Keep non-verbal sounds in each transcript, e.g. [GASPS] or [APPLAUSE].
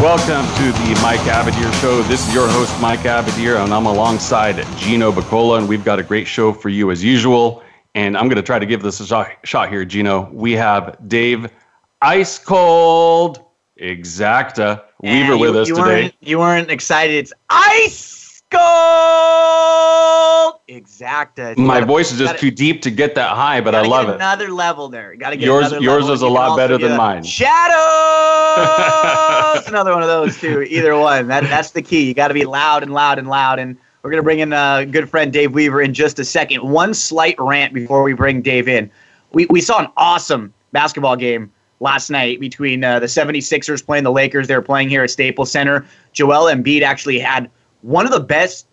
Welcome to the Mike Abadir Show. This is your host, Mike Abadir, and I'm alongside Gino Buccola, and we've got a great show for you as usual. And I'm going to try to give this a shot here, Gino. We have Dave Ice Cold Exacta Weaver you, with us you today. Weren't, you weren't excited. It's Ice Cold Exacta. My gotta, voice is just gotta, too deep to get that high, but I love it. Another level there. You got to get yours. Yours level. is a lot better than mine. Shadows. [LAUGHS] another one of those too. Either one. That that's the key. You got to be loud and loud and loud. And we're gonna bring in a uh, good friend Dave Weaver in just a second. One slight rant before we bring Dave in. We we saw an awesome basketball game last night between uh, the 76ers playing the Lakers. They were playing here at Staples Center. Joel Embiid actually had one of the best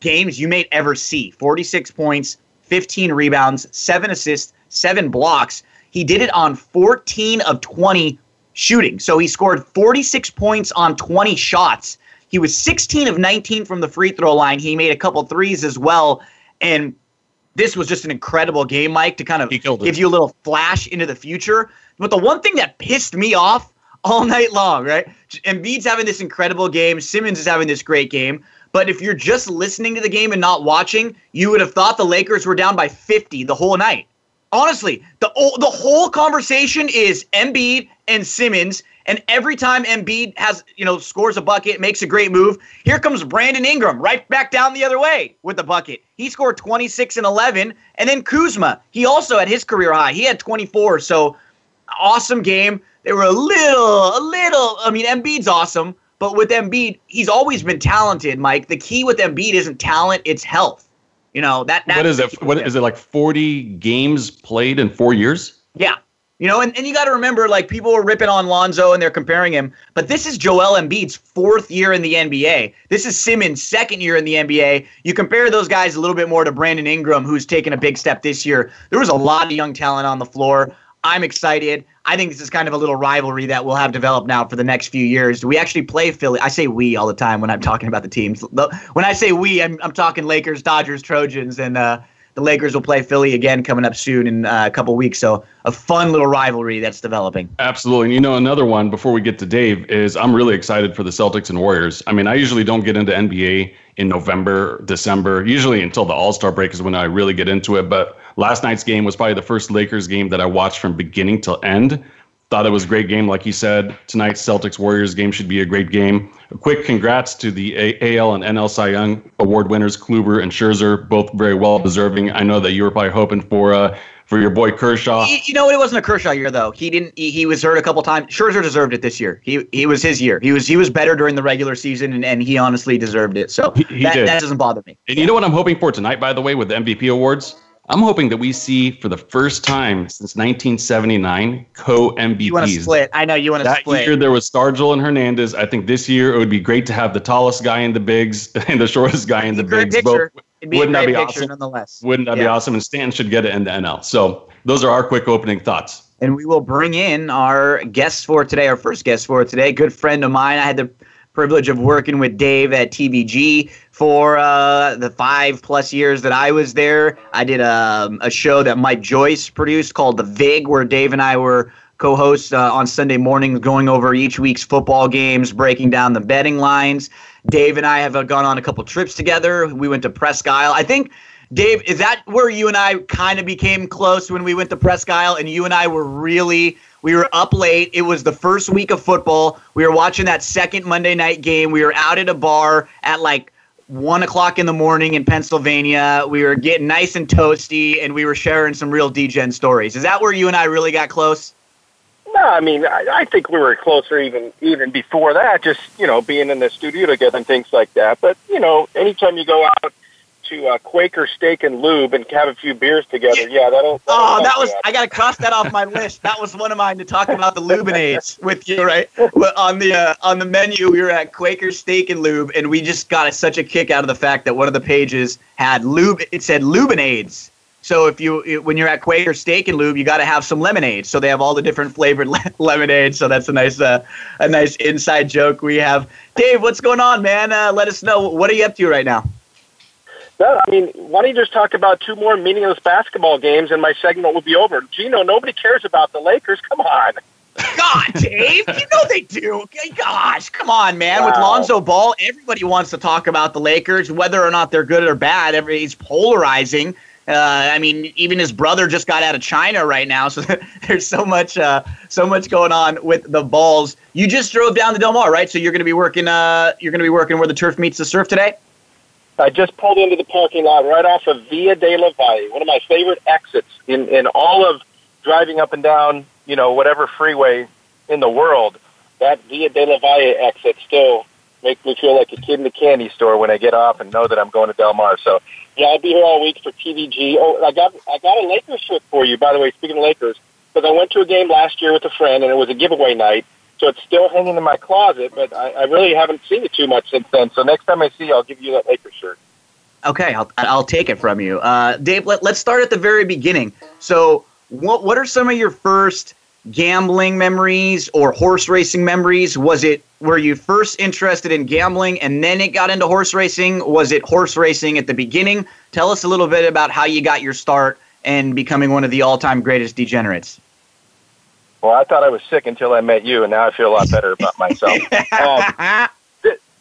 games you may ever see 46 points, 15 rebounds, 7 assists, 7 blocks. He did it on 14 of 20 shooting. So he scored 46 points on 20 shots. He was 16 of 19 from the free throw line. He made a couple threes as well. And this was just an incredible game, Mike, to kind of give you a little flash into the future. But the one thing that pissed me off all night long, right? Embiid's having this incredible game. Simmons is having this great game. But if you're just listening to the game and not watching, you would have thought the Lakers were down by 50 the whole night. Honestly, the the whole conversation is Embiid and Simmons, and every time Embiid has you know scores a bucket, makes a great move, here comes Brandon Ingram right back down the other way with the bucket. He scored 26 and 11, and then Kuzma, he also had his career high. He had 24. So awesome game. They were a little, a little. I mean, Embiid's awesome, but with Embiid, he's always been talented. Mike, the key with Embiid isn't talent; it's health. You know that. What is it? What is it like? Forty games played in four years? Yeah. You know, and, and you got to remember, like, people were ripping on Lonzo and they're comparing him, but this is Joel Embiid's fourth year in the NBA. This is Simmons' second year in the NBA. You compare those guys a little bit more to Brandon Ingram, who's taken a big step this year. There was a lot of young talent on the floor. I'm excited. I think this is kind of a little rivalry that we'll have developed now for the next few years. We actually play Philly. I say we all the time when I'm talking about the teams. When I say we, I'm, I'm talking Lakers, Dodgers, Trojans, and uh, the Lakers will play Philly again coming up soon in uh, a couple weeks. So a fun little rivalry that's developing. Absolutely. And you know, another one before we get to Dave is I'm really excited for the Celtics and Warriors. I mean, I usually don't get into NBA in November, December, usually until the All Star break is when I really get into it. But last night's game was probably the first Lakers game that I watched from beginning till end. Thought it was a great game. Like you said, tonight's Celtics Warriors game should be a great game. A quick congrats to the a- AL and NL Cy Young award winners, Kluber and Scherzer, both very well deserving. I know that you were probably hoping for uh, for your boy Kershaw. You, you know, it wasn't a Kershaw year though. He didn't. He, he, was hurt a couple times. Scherzer deserved it this year. He he was his year. He was he was better during the regular season, and, and he honestly deserved it. So he, he that, did. that doesn't bother me. And you know what I'm hoping for tonight, by the way, with the MVP awards. I'm hoping that we see for the first time since 1979 co MVPs. You want to split? I know you want to split. that year there was Stargell and Hernandez. I think this year it would be great to have the tallest guy in the bigs [LAUGHS] and the shortest guy in the bigs. Picture. Both. It'd be Wouldn't that be picture, awesome? nonetheless. Wouldn't that yeah. be awesome? And Stanton should get it in the NL. So those are our quick opening thoughts. And we will bring in our guests for today, our first guest for today, good friend of mine. I had the privilege of working with Dave at TVG for uh, the five plus years that I was there. I did a, a show that Mike Joyce produced called The Vig, where Dave and I were co hosts uh, on Sunday mornings, going over each week's football games, breaking down the betting lines. Dave and I have uh, gone on a couple trips together. We went to Presque Isle. I think. Dave, is that where you and I kind of became close when we went to Presque Isle and you and I were really we were up late. It was the first week of football. We were watching that second Monday night game. We were out at a bar at like one o'clock in the morning in Pennsylvania. We were getting nice and toasty, and we were sharing some real DGen stories. Is that where you and I really got close? No, I mean, I, I think we were closer even even before that. Just you know, being in the studio together and things like that. But you know, anytime you go out to uh, Quaker Steak and Lube and have a few beers together. Yeah, that'll. that'll Oh, that was out. I gotta cross that off my [LAUGHS] list. That was one of mine to talk about the lubinades with you, right? On the uh, on the menu, we were at Quaker Steak and Lube, and we just got such a kick out of the fact that one of the pages had lube. It said lubinades. So if you it- when you're at Quaker Steak and Lube, you got to have some lemonade. So they have all the different flavored le- [LAUGHS] lemonades. So that's a nice uh, a nice inside joke we have. Dave, what's going on, man? Uh, let us know. What are you up to right now? No, I mean, why don't you just talk about two more meaningless basketball games and my segment will be over? Gino, nobody cares about the Lakers. Come on. God, Dave, you know they do. Gosh, come on, man. With Lonzo Ball, everybody wants to talk about the Lakers, whether or not they're good or bad. Every he's polarizing. Uh, I mean, even his brother just got out of China right now, so [LAUGHS] there's so much, uh, so much going on with the balls. You just drove down to Del Mar, right? So you're going to be working. Uh, you're going to be working where the turf meets the surf today. I just pulled into the parking lot right off of Via de la Valle, one of my favorite exits in, in all of driving up and down, you know, whatever freeway in the world. That Via de la Valle exit still makes me feel like a kid in the candy store when I get off and know that I'm going to Del Mar. So, yeah, I'll be here all week for TVG. Oh, I got I got a Lakers shirt for you, by the way, speaking of Lakers, because I went to a game last year with a friend, and it was a giveaway night. So it's still hanging in my closet, but I, I really haven't seen it too much since then. So next time I see you, I'll give you that Lakers shirt. Okay, I'll, I'll take it from you. Uh, Dave, let, let's start at the very beginning. So, what, what are some of your first gambling memories or horse racing memories? Was it were you first interested in gambling and then it got into horse racing? Was it horse racing at the beginning? Tell us a little bit about how you got your start and becoming one of the all-time greatest degenerates. Well, I thought I was sick until I met you, and now I feel a lot better about myself. [LAUGHS] um,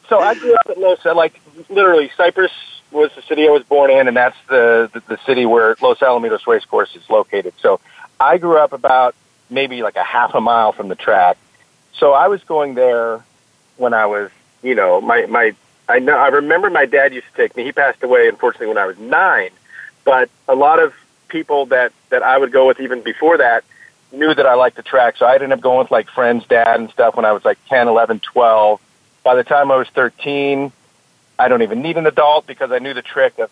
so I grew up at Los, like literally Cypress was the city I was born in, and that's the, the the city where Los Alamitos Race Course is located. So I grew up about maybe like a half a mile from the track. So I was going there when I was, you know, my my I know I remember my dad used to take me. He passed away unfortunately when I was nine, but a lot of people that that I would go with even before that knew that I liked the track. So I ended up going with like friends, dad, and stuff when I was like 10, 11, 12. By the time I was 13, I don't even need an adult because I knew the trick of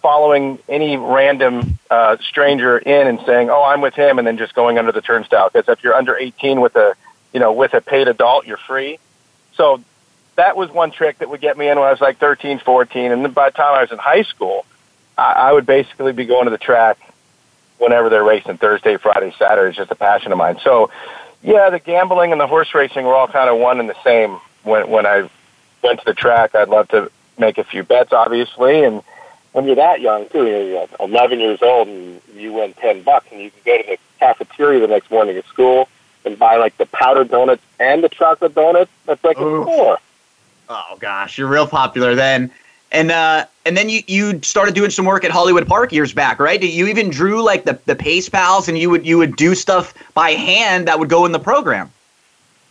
following any random uh, stranger in and saying, "Oh, I'm with him," and then just going under the turnstile. Because if you're under 18 with a, you know, with a paid adult, you're free. So that was one trick that would get me in when I was like 13, 14, and then by the time I was in high school, I, I would basically be going to the track whenever they're racing Thursday, Friday, Saturday. It's just a passion of mine. So, yeah, the gambling and the horse racing were all kind of one and the same. When when I went to the track, I'd love to make a few bets, obviously, and when you're that young too, you're like 11 years old and you win 10 bucks, and you can go to the cafeteria the next morning at school and buy like the powdered donuts and the chocolate donuts. That's like Ooh. a score. Oh gosh, you're real popular then. And uh, and then you, you started doing some work at Hollywood Park years back, right? You even drew like the, the pace pals, and you would you would do stuff by hand that would go in the program.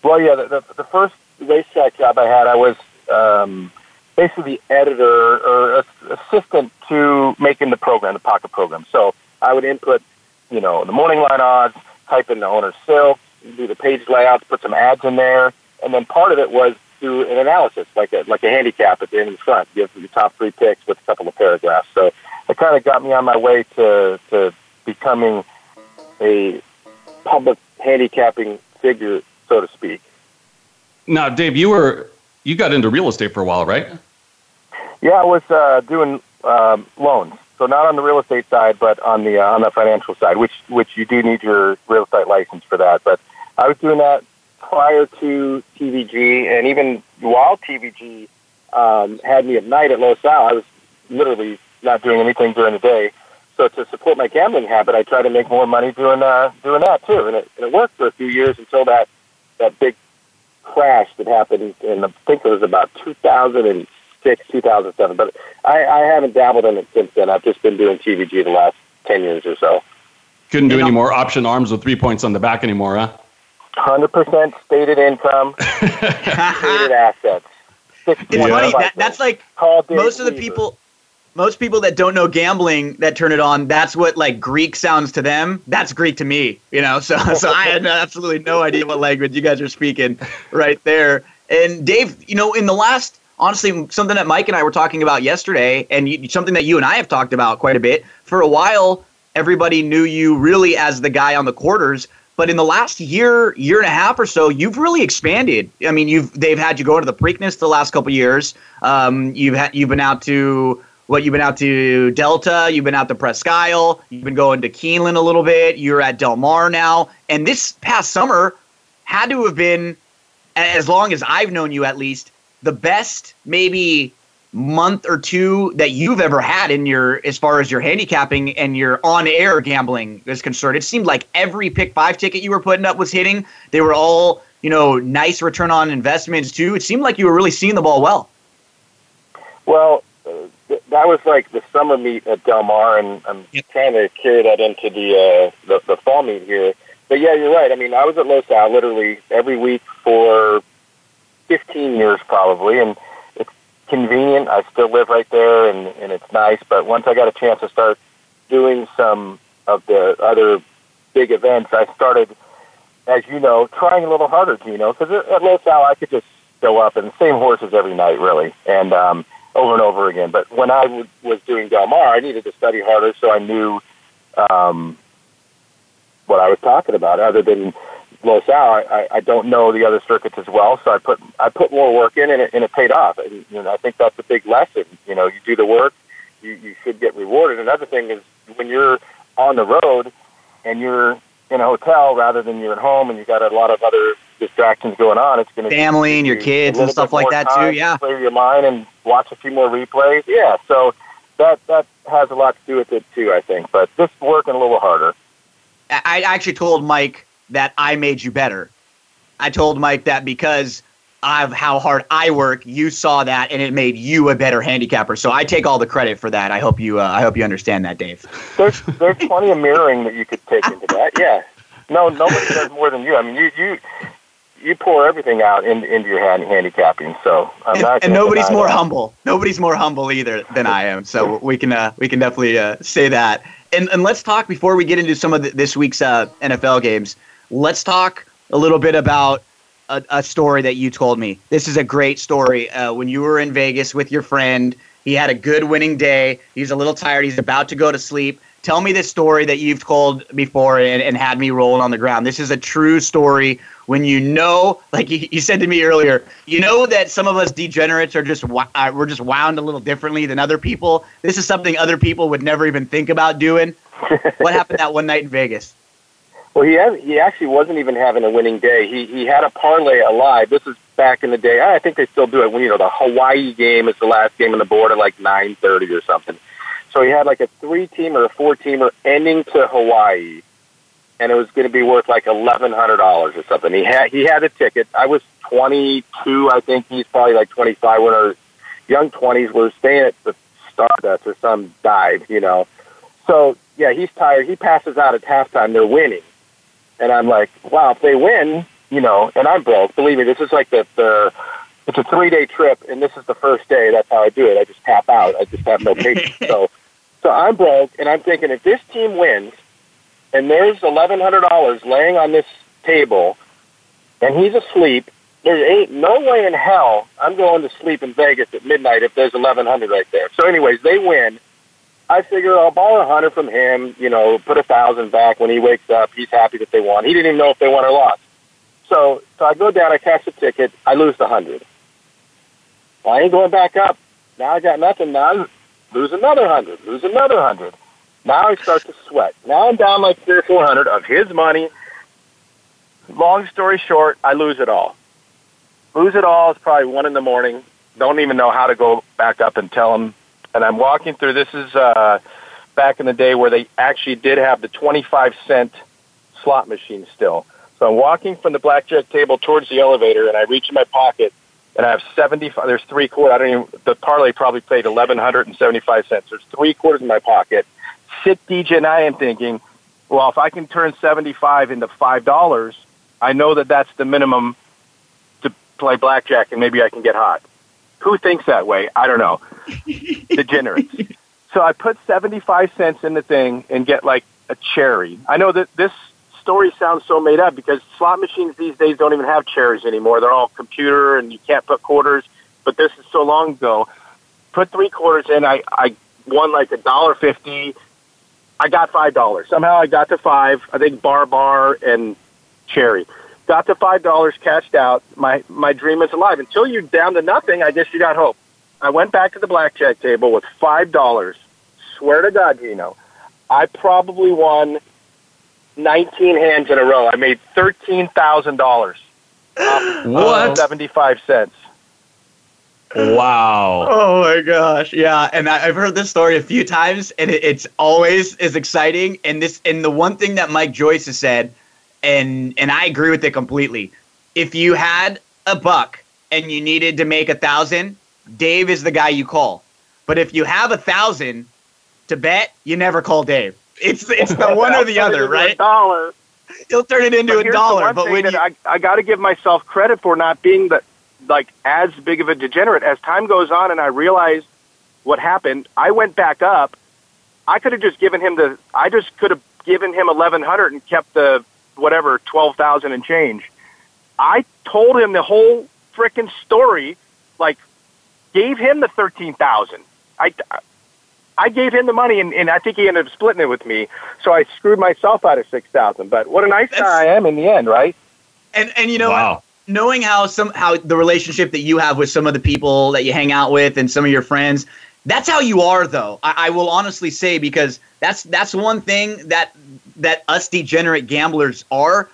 Well, yeah, the, the, the first racetrack job I had, I was um, basically the editor or assistant to making the program, the pocket program. So I would input, you know, the morning line odds, type in the owner's silk, do the page layouts, put some ads in there, and then part of it was do an analysis, like a like a handicap at the end of the front, give your top three picks with a couple of paragraphs. So it kind of got me on my way to to becoming a public handicapping figure, so to speak. Now, Dave, you were you got into real estate for a while, right? Yeah, I was uh, doing um, loans, so not on the real estate side, but on the uh, on the financial side, which which you do need your real estate license for that. But I was doing that prior to TVG, and even while TVG um, had me at night at Los Al, I was literally not doing anything during the day. So to support my gambling habit, I tried to make more money doing uh, doing that too, and it, and it worked for a few years until that that big crash that happened in I think it was about 2006, 2007. But I, I haven't dabbled in it since then. I've just been doing TVG the last 10 years or so. Couldn't do You know- any more option arms with three points on the back anymore, huh? 100% stated income, [LAUGHS] stated assets. It's funny that that's like Call Dave most of the Weaver. people most people that don't know gambling that turn it on that's what like greek sounds to them that's greek to me you know so [LAUGHS] so i had absolutely no idea what language you guys are speaking right there and dave you know in the last honestly something that Mike and I were talking about yesterday, and you, something that you and I have talked about quite a bit. For a while, everybody knew you really as the guy on the quarters. But in the last year, year and a half or so, you've really expanded. I mean, you've they've had you go to the Preakness the last couple years. Um, you've had you've been out to what you've been out to Delta, you've been out to Presque Isle, you've been going to Keeneland a little bit. You're at Del Mar now, and this past summer had to have been, as long as I've known you at least, the best maybe month or two that you've ever had in your as far as your handicapping and your on-air gambling is concerned. It seemed like every pick five ticket you were putting up was hitting. They were all, you know, nice return on investments too. It seemed like you were really seeing the ball well. Well, uh, th- that was like the summer meet at Del Mar, and I'm yep. trying to carry that into the, uh, the the fall meet here. But yeah, you're right. I mean, I was at Los Al literally every week for 15 years probably, and convenient. I still live right there, and and it's nice. But once I got a chance to start doing some of the other big events, I started, as you know, trying a little harder, you know, because at Los Al I could just show up and same horses every night, really, and um, over and over again. But when I w- was doing Del Mar, I needed to study harder, so I knew um, what I was talking about, other than Los Al, I, I don't know the other circuits as well, so I put I put more work in, and it, and it paid off. And, you know, I think that's a big lesson. You know, you do the work, you you should get rewarded. Another thing is when you're on the road and you're in a hotel rather than you're at home, and you got a lot of other distractions going on. It's going to family and your kids and stuff like that too. Yeah, clear your mind and watch a few more replays. Yeah, so that that has a lot to do with it too, I think. But just working a little harder. I actually told Mike that I made you better. I told Mike that because of how hard I work, you saw that and it made you a better handicapper. So I take all the credit for that. I hope you uh, I hope you understand that, Dave. There's there's plenty of mirroring that you could take into that. Yeah. No, nobody does more than you. I mean, you you you pour everything out in, into your hand, handicapping. So I'm and, not. And nobody's more that. humble. Nobody's more humble either than I am. So we can uh, we can definitely uh, say that. And and let's talk before we get into some of the, this week's uh, NFL games. Let's talk a little bit about a, a, story that you told me. This is a great story. Uh, when you were in Vegas with your friend, he had a good winning day. He's a little tired. He's about to go to sleep. Tell me this story that you've told before and, and had me rolling on the ground. This is a true story. When you know, like you, you said to me earlier, you know that some of us degenerates are just uh, we're just wound a little differently than other people. This is something other people would never even think about doing. [LAUGHS] what happened that one night in Vegas? Well, he has, he actually wasn't even having a winning day. He he had a parlay alive. This is back in the day. I think they still do it when you know the Hawaii game is the last game on the board at like nine thirty or something. So he had like a three team or a four teamer ending to Hawaii, and it was going to be worth like eleven hundred dollars or something. He had he had a ticket. I was twenty two. I think he's probably like twenty five. When our young twenties were staying at the Stardust or some dive, you know. So yeah, he's tired. He passes out at halftime. They're winning and I'm like, wow, if they win, you know, and I'm broke. Believe me, this is like the the it's a three day trip, and this is the first day. That's how I do it. I just tap out. I just have no patience. [LAUGHS] so, so I'm broke, and I'm thinking if this team wins, and there's eleven hundred dollars laying on this table, and he's asleep. There ain't no way in hell I'm going to sleep in Vegas at midnight if there's eleven hundred right there. So, anyways, they win. I figure I'll borrow a hundred from him, you know, put a thousand back when he wakes up. He's happy that they won. He didn't even know if they won or lost. So, so I go down, I cash the ticket, I lose the hundred. Well, I ain't going back up. Now I got nothing. Now I lose another hundred, lose another hundred. Now I start to sweat. Now I'm down like three or four hundred of his money. Long story short, I lose it all. Lose it all. is probably one in the morning. Don't even know how to go back up and tell him and I'm walking through. This is uh, back in the day where they actually did have the 25 cent slot machine still. So I'm walking from the blackjack table towards the elevator, and I reach in my pocket, and I have 75. There's three quarters. I don't even. The parlay probably paid 1,175 cents. There's three quarters in my pocket. Sit DJ, and I am thinking, well, if I can turn 75 into five dollars, I know that that's the minimum to play blackjack, and maybe I can get hot. Who thinks that way? I don't know. [LAUGHS] Degenerates. so I put 75 cents in the thing and get like a cherry. I know that this story sounds so made up because slot machines these days don't even have cherries anymore. They're all computer and you can't put quarters. but this is so long ago. Put three quarters in. I I won like a dollar fifty. I got five dollars. Somehow I got to five. I think bar bar and cherry. Got to five dollars, cashed out. My my dream is alive. Until you're down to nothing, I guess you got hope. I went back to the blackjack table with five dollars. Swear to God, Gino, I probably won nineteen hands in a row. I made thirteen thousand dollars. [GASPS] Uh, what? Seventy-five cents. Wow. Oh my gosh, yeah, and I, I've heard this story a few times, and it, it's always as exciting. And this, and the one thing that Mike Joyce has said, and and I agree with it completely. If you had a buck and you needed to make a thousand, Dave is the guy you call. But if you have a thousand to bet, you never call Dave. It's it's the [LAUGHS] one or the other, right? Dollar. He'll turn it into But a dollar. But when you, I, I got to give myself credit for not being the like as big of a degenerate as time goes on, and I realized what happened. I went back up. I could have just given him the. I just could have given him eleven hundred and kept the whatever twelve thousand and change. I told him the whole frickin' story, like gave him the thirteen thousand. I. I gave him the money, and, and I think he ended up splitting it with me. So I screwed myself out of six thousand. But what a nice That's- guy I am in the end, right? and and you know Wow. knowing how some how the relationship that you have with some of the people that you hang out with and some of your friends that's how you are though I, I will honestly say because that's that's one thing that that us degenerate gamblers are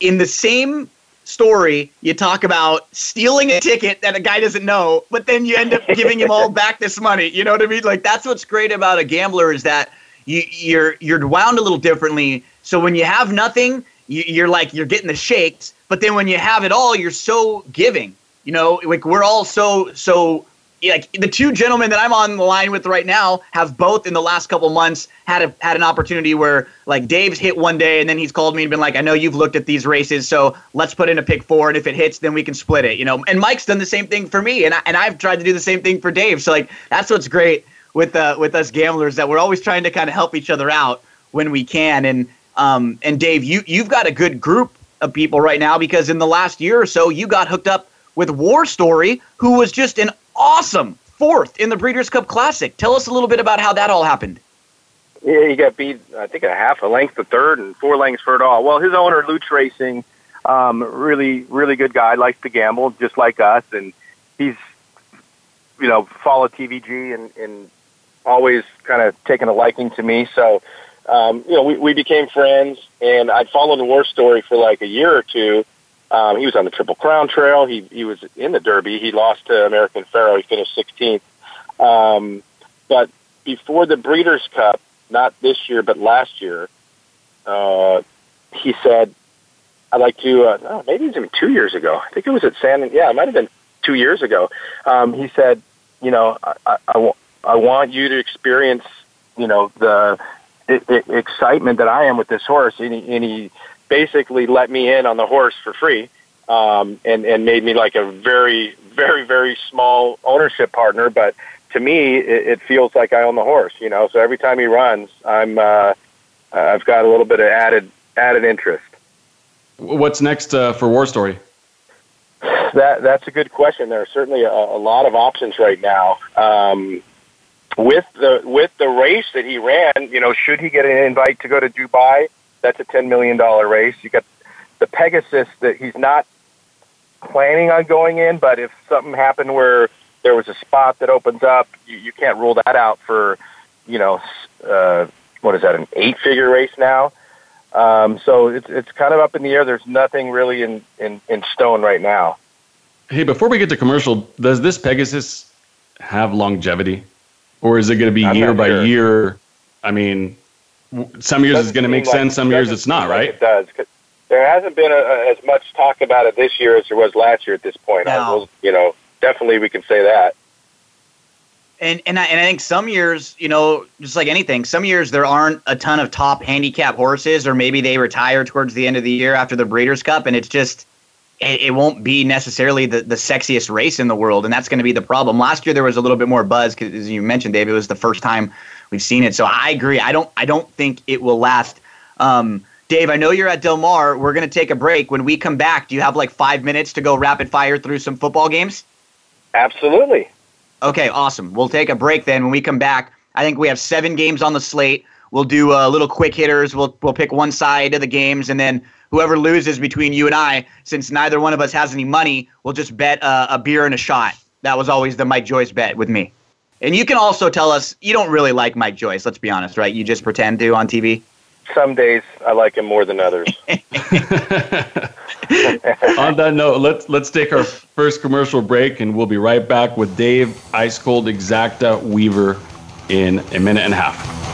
in the same story you talk about stealing a ticket that a guy doesn't know but then you end up [LAUGHS] giving him all back this money. You know what i mean? Like that's what's great about a gambler is that you, you're you're wound a little differently. So when you have nothing you, you're like you're getting the shakes but then when you have it all you're so giving. You know like we're all so so like the two gentlemen that I'm on the line with right now have both in the last couple months had a, had an opportunity where like Dave's hit one day and then he's called me and been like I know you've looked at these races so let's put in a pick four and if it hits then we can split it you know? And Mike's done the same thing for me and I, and I've tried to do the same thing for Dave so like that's what's great with uh, with us gamblers that we're always trying to kind of help each other out when we can and um and Dave you you've got a good group of people right now because in the last year or so you got hooked up with War Story who was just an awesome fourth in the Breeders' Cup Classic. Tell us a little bit about how that all happened. Yeah, he got beat. I think a half a length to third and four lengths for it all. Well, his owner, Loooch Racing, um, really, really good guy. Likes to gamble just like us, and he's, you know, followed TVG and, and always kind of taken a liking to me. So, um, you know, we, we became friends, and I'd followed the war story for like a year or two. Um, he was on the Triple Crown Trail. He he was in the Derby. He lost to American Pharoah. He finished 16th. Um, but before the Breeders' Cup, not this year, but last year, uh, he said, "I'd like to." Uh, oh, maybe it was even two years ago. I think it was at San. Yeah, it might have been two years ago. Um, he said, "You know, I, I, I, I want you to experience, you know, the i i excitement that I am with this horse." And he, and he basically let me in on the horse for free, um, and and made me like a very, very, very small ownership partner, but to me, it, it feels like I own the horse, you know. So every time he runs, I'm uh, I've got a little bit of added added interest. What's next uh, for War Story? That that's a good question. There are certainly a, a lot of options right now. Um, with the with the race that he ran, you know, should he get an invite to go to Dubai? That's a ten million dollar race. You got the Pegasus that he's not planning on going in, but if something happened where there was a spot that opens up, you, you can't rule that out for, you know, uh, what is that, an eight figure race now? Um, so it's it's kind of up in the air. There's nothing really in, in, in stone right now. Hey, before we get to commercial, does this Pegasus have longevity, or is it going to be I'm year by sure. year? I mean, some years it's going to make like- sense, some years it's not, seem like right? It does. 'cause There hasn't been a, a, as much talk about it this year as there was last year at this point. I No. will, you know, definitely we can say that. And and I, and I think some years, you know, just like anything, some years there aren't a ton of top handicap horses, or maybe they retire towards the end of the year after the Breeders' Cup, and it's just it, it won't be necessarily the, the sexiest race in the world, and that's going to be the problem. Last year there was a little bit more buzz because, as you mentioned, Dave, it was the first time we've seen it. So I agree. I don't I don't think it will last. Um, Dave, I know you're at Del Mar. We're going to take a break. When we come back, do you have like five minutes to go rapid fire through some football games? Absolutely. Okay, awesome. We'll take a break then. When we come back, I think we have seven games on the slate. We'll do uh, little quick hitters. We'll we'll pick one side of the games, and then whoever loses between you and I, since neither one of us has any money, we'll just bet uh, a beer and a shot. That was always the Mike Joyce bet with me. And you can also tell us you don't really like Mike Joyce. Let's be honest, right? You just pretend to on TV. Some days I like him more than others. [LAUGHS] [LAUGHS] On that note, let's let's take our first commercial break, and we'll be right back with Dave Ice Cold Exacta Weaver in a minute and a half.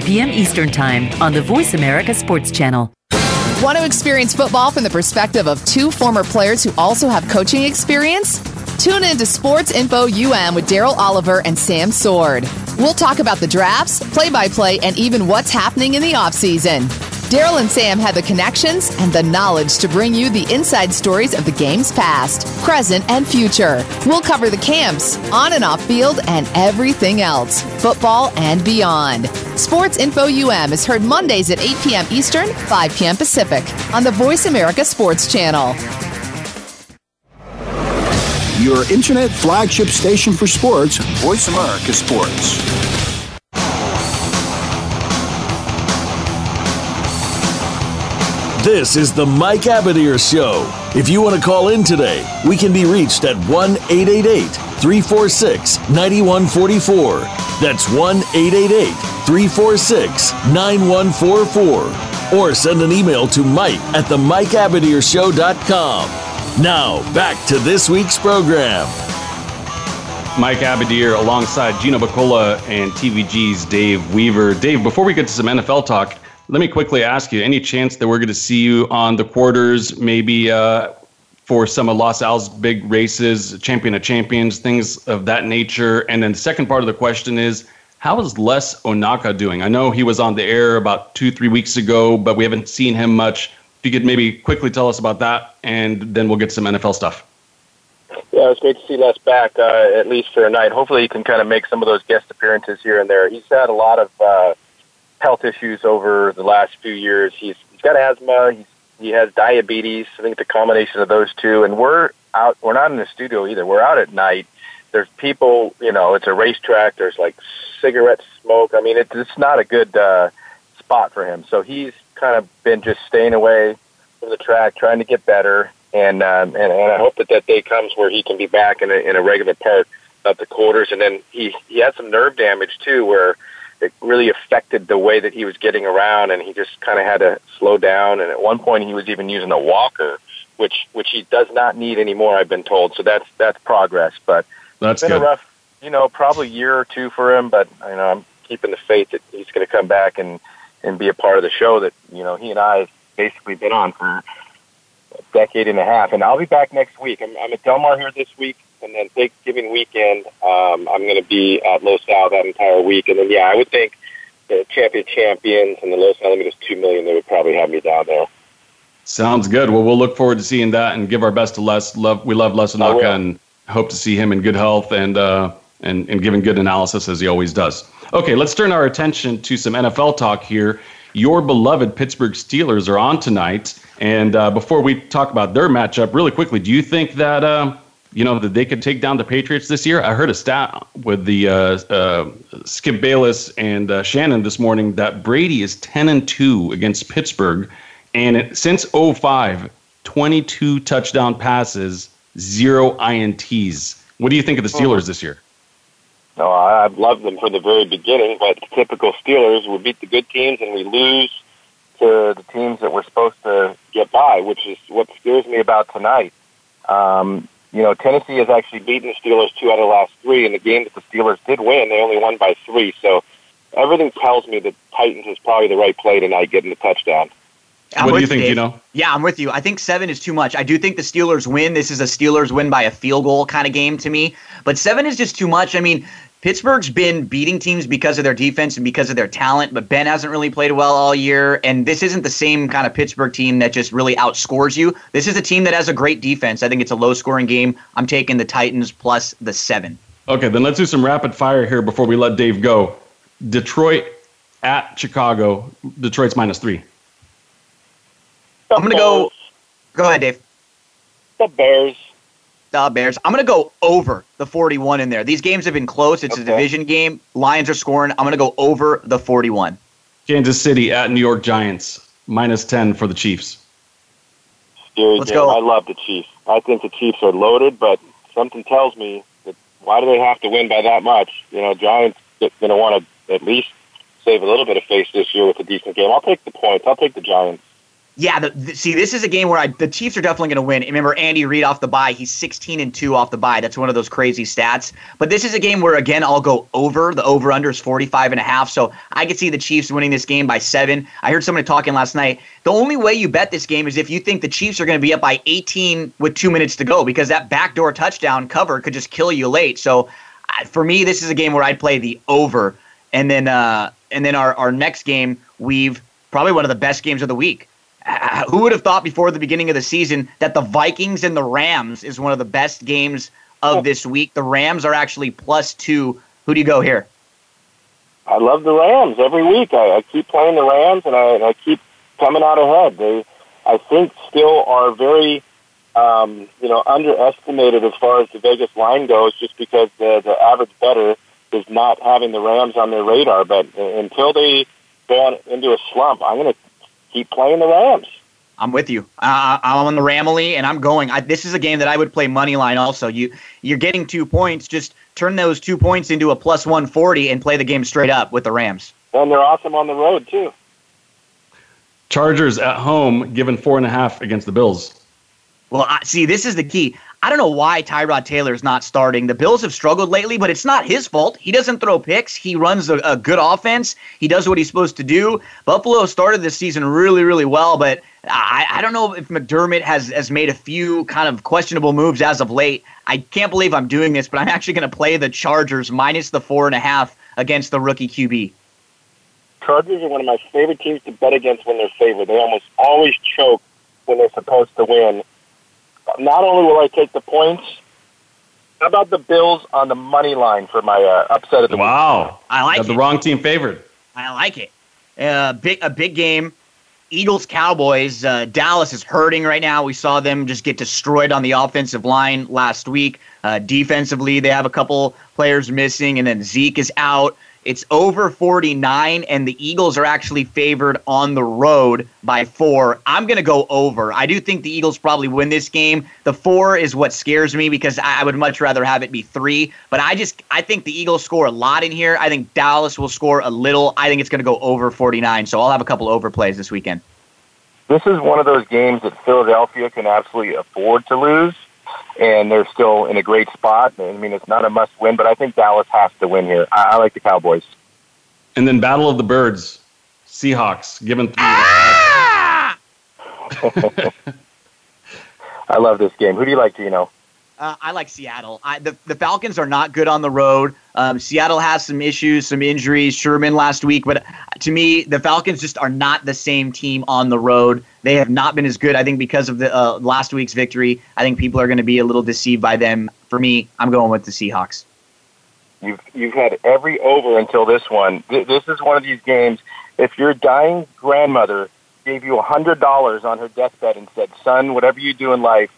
2 p.m. Eastern Time on the Voice America Sports Channel. Want to experience football from the perspective of two former players who also have coaching experience? Tune in to Sports Info UM with Daryl Oliver and Sam Sword. We'll talk about the drafts, play by play, and even what's happening in the offseason. Daryl and Sam have the connections and the knowledge to bring you the inside stories of the game's past, present, and future. We'll cover the camps, on and off field, and everything else, football and beyond. Sports Info UM is heard Mondays at 8 p.m. Eastern, 5 p.m. Pacific on the Voice America Sports Channel. Your internet flagship station for sports, Voice America Sports. This is the Mike Abadir Show. If you want to call in today, we can be reached at 1 888 346 9144. That's 1 888 346 9144. Or send an email to Mike at the MikeAbadirshow.com. Now, back to this week's program. Mike Abadir alongside Gino Buccola and TVG's Dave Weaver. Dave, before we get to some NFL talk, let me quickly ask you: Any chance that we're going to see you on the quarters, maybe uh, for some of Los Al's big races, Champion of Champions, things of that nature? And then the second part of the question is: How is Les Onaka doing? I know he was on the air about two, three weeks ago, but we haven't seen him much. If you could maybe quickly tell us about that, and then we'll get some NFL stuff. Yeah, it's great to see Les back, uh, at least for a night. Hopefully, he can kind of make some of those guest appearances here and there. He's had a lot of uh, health issues over the last few years. He's he's got asthma. He's, he has diabetes. I think the combination of those two. And we're out. We're not in the studio either. We're out at night. There's people. You know, it's a racetrack. There's like cigarette smoke. I mean, it, it's not a good uh, spot for him. So he's kind of been just staying away from the track, trying to get better. And um, and, and I hope that that day comes where he can be back in a, in a regular part of the quarters. And then he he had some nerve damage too, where it really affected the way that he was getting around, and he just kind of had to slow down. And at one point, he was even using a walker, which which he does not need anymore. I've been told. So that's that's progress. But That's it's been good. a rough, you know, probably year or two for him. But you know, I'm keeping the faith that he's going to come back and and be a part of the show that you know he and I have basically been on for decade and a half. And I'll be back next week. I'm, I'm at Del Mar here this week, and then Thanksgiving weekend, um, I'm going to be at Los Al that entire week. And then yeah, I would think the champion champions and the Los Alamitos two million, they would probably have me down there. Sounds good. Well, we'll look forward to seeing that and give our best to Les. Love, we love Les. Onaka and hope to see him in good health and uh, and and giving good analysis as he always does. Okay, let's turn our attention to some NFL talk here. Your beloved Pittsburgh Steelers are on tonight, and uh, before we talk about their matchup, really quickly, do you think that uh, you know that they could take down the Patriots this year? I heard a stat with the uh, uh, Skip Bayless and uh, Shannon this morning that Brady is ten and two against Pittsburgh, and it, since 05, 22 touchdown passes, zero ints. What do you think of the Steelers this year? No, I've loved them from the very beginning, but typical Steelers, we beat the good teams and we lose to the teams that we're supposed to get by, which is what scares me about tonight. Um, you know, Tennessee has actually beaten the Steelers two out of the last three. In the game that the Steelers did win, they only won by three. So everything tells me that Titans is probably the right play tonight, getting the touchdown. I'm what do you think, Dave. Gino? Yeah, I'm with you. I think seven is too much. I do think the Steelers win. This is a Steelers win by a field goal kind of game to me. But seven is just too much. I mean, Pittsburgh's been beating teams because of their defense and because of their talent, but Ben hasn't really played well all year. And this isn't the same kind of Pittsburgh team that just really outscores you. This is a team that has a great defense. I think it's a low scoring game. I'm taking the Titans plus the seven. Okay, then let's do some rapid fire here before we let Dave go. Detroit at Chicago. Detroit's minus three. The I'm gonna go- Go ahead, Dave. The Bears. The Bears. I'm going to go over the 41 in there. These games have been close. It's a division game. Lions are scoring. I'm going to go over the 41. Kansas City at New York Giants. Minus 10 for the Chiefs. Scary Let's game. go. I love the Chiefs. I think the Chiefs are loaded, but something tells me that why do they have to win by that much? You know, Giants going to want to at least save a little bit of face this year with a decent game. I'll take the points. I'll take the Giants. Yeah, the, the, see, this is a game where I, the Chiefs are definitely going to win. Remember, Andy Reid off the bye. He's 16 and 2 off the bye. That's one of those crazy stats. But this is a game where, again, I'll go over. The over under is 45 and a half. So I could see the Chiefs winning this game by seven. I heard somebody talking last night. The only way you bet this game is if you think the Chiefs are going to be up by 18 with two minutes to go because that backdoor touchdown cover could just kill you late. So for me, this is a game where I'd play the over. And then, uh, and then our, our next game, we've probably one of the best games of the week. Uh, who would have thought before the beginning of the season that the Vikings and the Rams is one of the best games of this week? The Rams are actually plus two. Who do you go here? I love the Rams every week. I, I keep playing the Rams, and I, I keep coming out ahead. They, I think, still are very, um, you know, underestimated as far as the Vegas line goes, just because the the average better is not having the Rams on their radar. But uh, until they go into a slump, I'm going to keep playing the Rams. I'm with you. Uh, I'm on the Ramley, and I'm going. I, this is a game that I would play money line. Also, you you're getting two points. Just turn those two points into a plus 140 and play the game straight up with the Rams. And they're awesome on the road too. Chargers at home, given four and a half against the Bills. Well, I, see, this is the key. I don't know why Tyrod Taylor is not starting. The Bills have struggled lately, but it's not his fault. He doesn't throw picks. He runs a, a good offense. He does what he's supposed to do. Buffalo started this season really, really well, but I, I don't know if McDermott has, has made a few kind of questionable moves as of late. I can't believe I'm doing this, but I'm actually going to play the Chargers minus the four and a half against the rookie QB. Chargers are one of my favorite teams to bet against when they're favored. They almost always choke when they're supposed to win. Not only will I take the points, how about the Bills on the money line for my uh, upset of the week? Wow. I like Got the wrong team favored. I like it. Uh, big a big game. Eagles Cowboys. Uh, Dallas is hurting right now. We saw them just get destroyed on the offensive line last week. Uh, defensively, they have a couple players missing, and then Zeke is out. It's over 49, and the Eagles are actually favored on the road by four. I'm going to go over. I do think the Eagles probably win this game. The four is what scares me because I would much rather have it be three. But I just I think the Eagles score a lot in here. I think Dallas will score a little. I think it's going to go over 49. So I'll have a couple overplays this weekend. This is one of those games that Philadelphia can absolutely afford to lose, and they're still in a great spot. I mean, it's not a must win, but I think Dallas has to win here. I, I like the Cowboys. And then Battle of the Birds, Seahawks, given three. Ah! [LAUGHS] I love this game. Who do you like, Gino? Uh, I like Seattle. I, the the Falcons are not good on the road. Um, Seattle has some issues, some injuries. Sherman last week, but to me, the Falcons just are not the same team on the road. They have not been as good. I think because of the uh, last week's victory, I think people are going to be a little deceived by them. For me, I'm going with the Seahawks. You've you've had every over until this one. Th- This is one of these games. If your dying grandmother gave you a hundred dollars on her deathbed and said, "Son, whatever you do in life,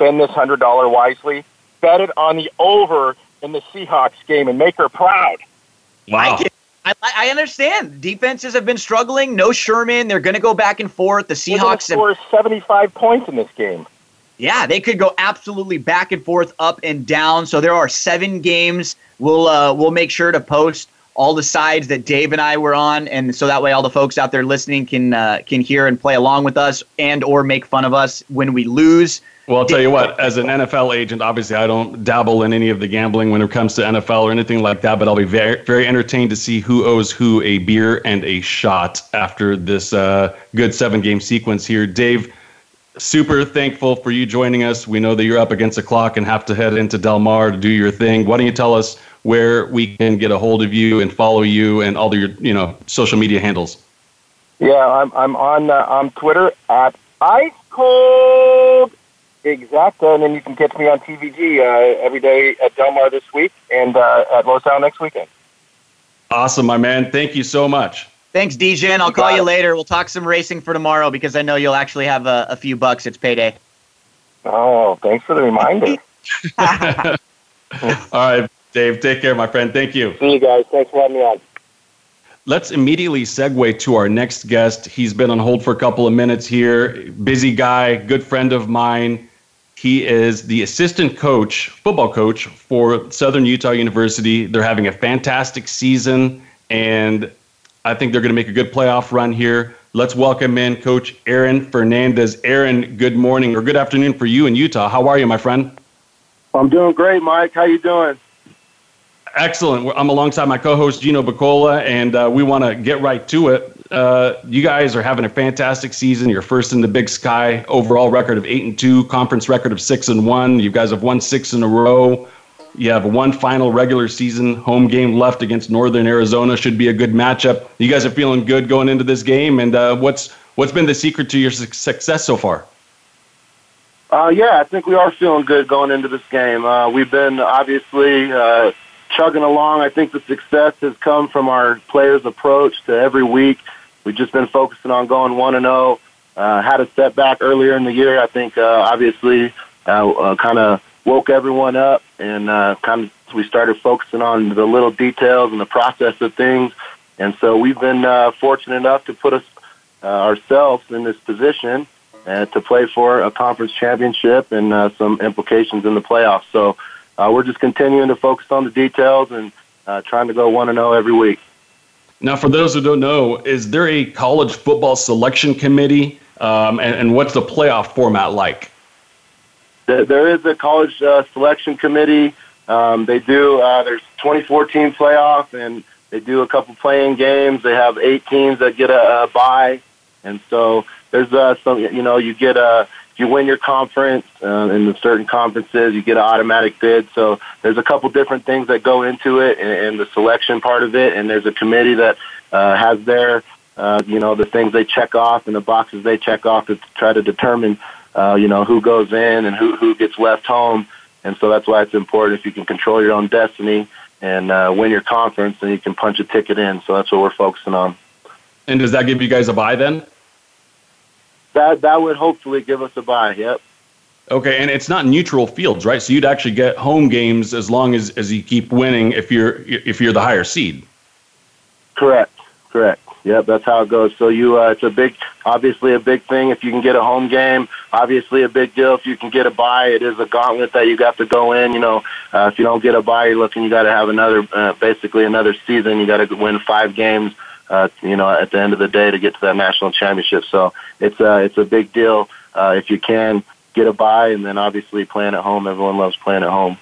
spend this hundred dollar wisely," bet it on the over in the Seahawks game and make her proud. Wow. I, get, I, I understand. Defenses have been struggling. No Sherman. They're going to go back and forth. The They're Seahawks have score seventy-five points in this game. Yeah, they could go absolutely back and forth, up and down. So there are seven games. We'll uh, we'll make sure to post all the sides that Dave and I were on, and so that way all the folks out there listening can uh, can hear and play along with us, and or make fun of us when we lose. Well, I'll tell you what, as an NFL agent, obviously I don't dabble in any of the gambling when it comes to NFL or anything like that, but I'll be very, very entertained to see who owes who a beer and a shot after this uh, good seven game sequence here. Dave, super thankful for you joining us. We know that you're up against the clock and have to head into Del Mar to do your thing. Why don't you tell us where we can get a hold of you and follow you and all your you know social media handles? Yeah, I'm I'm on uh, on Twitter at ice cold exacta, and then you can catch me on TVG uh, every day at Del Mar this week and uh, at Los Al next weekend. Awesome, my man. Thank you so much. Thanks, DJ. I'll call you later. We'll talk some racing for tomorrow because I know you'll actually have a, a few bucks. It's payday. Oh, thanks for the reminder. [LAUGHS] [LAUGHS] All right, Dave. Take care, my friend. Thank you. See you guys. Thanks for having me on. Let's immediately segue to our next guest. He's been on hold for a couple of minutes here. Busy guy, good friend of mine. He is the assistant coach, football coach for Southern Utah University. They're having a fantastic season, and I think they're going to make a good playoff run here. Let's welcome in Coach Aaron Fernandez. Aaron, good morning or good afternoon for you in Utah. How are you, my friend? I'm doing great, Mike. How you doing? Excellent. I'm alongside my co-host Gino Buccola, and uh, we want to get right to it. Uh, you guys are having a fantastic season. You're first in the Big Sky. Overall record of eight and two. Conference record of six and one. You guys have won six in a row. You have one final regular season home game left against Northern Arizona. Should be a good matchup. You guys are feeling good going into this game. And uh, what's what's been the secret to your success so far? Uh, yeah, I think we are feeling good going into this game. Uh, we've been obviously uh, chugging along. I think the success has come from our players' approach to every week. We've just been focusing on going one and zero. Oh. Uh, had a setback earlier in the year. I think uh, obviously uh, uh, kind of woke everyone up, and uh, kind of we started focusing on the little details and the process of things. And so we've been uh, fortunate enough to put us uh, ourselves in this position uh, to play for a conference championship and uh, some implications in the playoffs. So uh, we're just continuing to focus on the details and uh, trying to go one and zero oh every week. Now, for those who don't know, is there a college football selection committee, um, and, and, what's the playoff format like? There is a college uh, selection committee. Um, they do. Uh, there's 2014 playoff, and they do a couple playing games. They have eight teams that get a, a bye, and so there's uh, some. You know, you get a you win your conference uh, in the certain conferences, you get an automatic bid. So there's a couple different things that go into it, and, and the selection part of it. And there's a committee that uh, has their, uh, you know, the things they check off and the boxes they check off to try to determine, uh, you know, who goes in and who who gets left home. And so that's why it's important if you can control your own destiny and uh, win your conference, then you can punch a ticket in. So that's what we're focusing on. And does that give you guys a buy then? That that would hopefully give us a bye. Yep. Okay, and it's not neutral fields, right? So you'd actually get home games as long as, as you keep winning if you're if you're the higher seed. Correct. Correct. Yep, that's how it goes. So you, uh, it's a big, obviously a big thing if you can get a home game. Obviously a big deal if you can get a buy. It is a gauntlet that you got to go in. You know, uh, if you don't get a buy, you're looking. You got to have another, uh, basically another season. You got to win five games uh, you know, at the end of the day to get to that national championship. So it's a, it's a big deal uh, if you can get a bye, and then obviously playing at home. Everyone loves playing at home.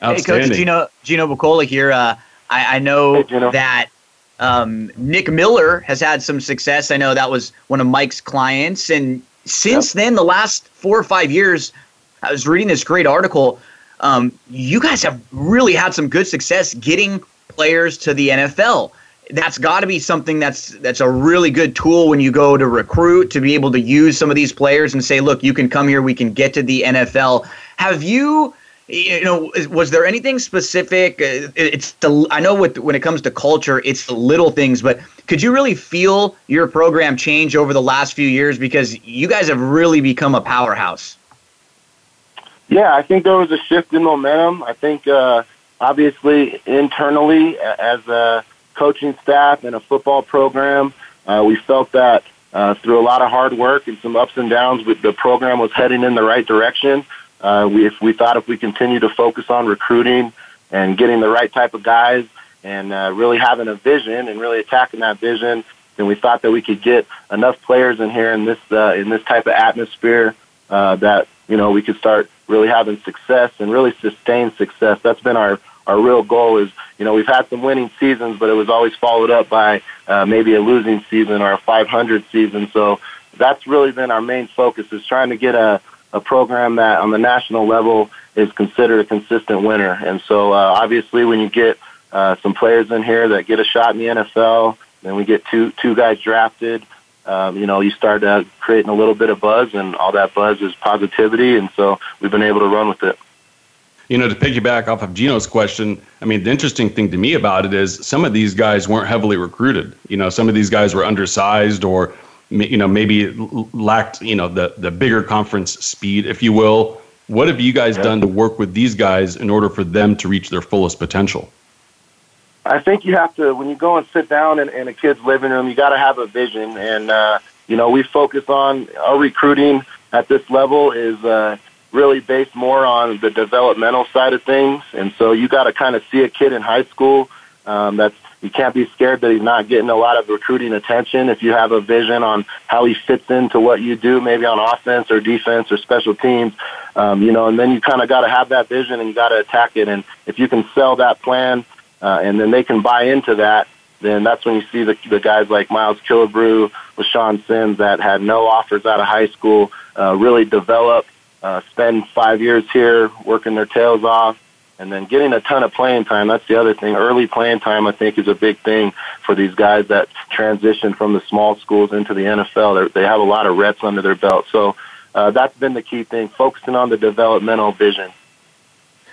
Hey, Coach Gino Gino Buccola here. Uh, I, I know hey, that um, Nick Miller has had some success. I know that was one of Mike's clients, and since yep. then, the last four or five years, I was reading this great article. Um, you guys have really had some good success getting players to the NFL that's got to be something that's that's a really good tool when you go to recruit to be able to use some of these players and say, look, you can come here, we can get to the NFL. Have you? You know, was there anything specific? Uh, it's the I know with when it comes to culture, it's the little things, but could you really feel your program change over the last few years because you guys have really become a powerhouse? Yeah, I think there was a shift in momentum. I think uh, obviously internally as a coaching staff and a football program. Uh, we felt that uh, through a lot of hard work and some ups and downs, the program was heading in the right direction. Uh, we, if we thought if we continue to focus on recruiting and getting the right type of guys and uh, really having a vision and really attacking that vision, then we thought that we could get enough players in here in this uh, in this type of atmosphere uh, that you know we could start really having success and really sustain success. That's been our our real goal. Is you know we've had some winning seasons, but it was always followed up by uh, maybe a losing season or a 500 season. So that's really been our main focus is trying to get a a program that on the national level is considered a consistent winner. And so uh, obviously when you get uh, some players in here that get a shot in the NFL, then we get two two guys drafted um, you know, you start uh, creating a little bit of buzz, and all that buzz is positivity, and so we've been able to run with it. You know, to piggyback off of Gino's question, I mean, the interesting thing to me about it is some of these guys weren't heavily recruited. You know, some of these guys were undersized or, you know, maybe lacked, you know, the, the bigger conference speed, if you will. What have you guys yeah. done to work with these guys in order for them to reach their fullest potential? I think you have to when you go and sit down in, in a kid's living room, you got to have a vision. And uh, you know, we focus on our recruiting at this level is uh, really based more on the developmental side of things. And so you got to kind of see a kid in high school um, that's you can't be scared that he's not getting a lot of recruiting attention if you have a vision on how he fits into what you do, maybe on offense or defense or special teams, um, you know, and then you kind of got to have that vision and you got to attack it. And if you can sell that plan uh, and then they can buy into that, then that's when you see the, the guys like Miles Killebrew, Sean Sims that had no offers out of high school, uh, really develop, uh, spend five years here working their tails off, and then getting a ton of playing time. That's the other thing. Early playing time, I think, is a big thing for these guys that transition from the small schools into the NFL. They're, they have a lot of reps under their belt. So uh, that's been the key thing, focusing on the developmental vision.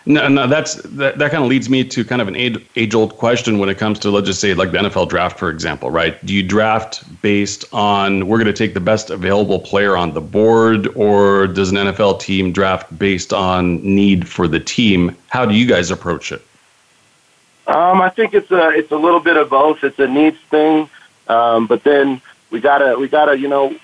No, no, that's that, that kind of leads me to kind of an age old question when it comes to let's just say like the NFL draft, for example, right? Do you draft based on we're going to take the best available player on the board, or does an NFL team draft based on need for the team? How do you guys approach it? Um, I think it's a it's a little bit of both. It's a needs thing, um, but then we gotta we gotta you know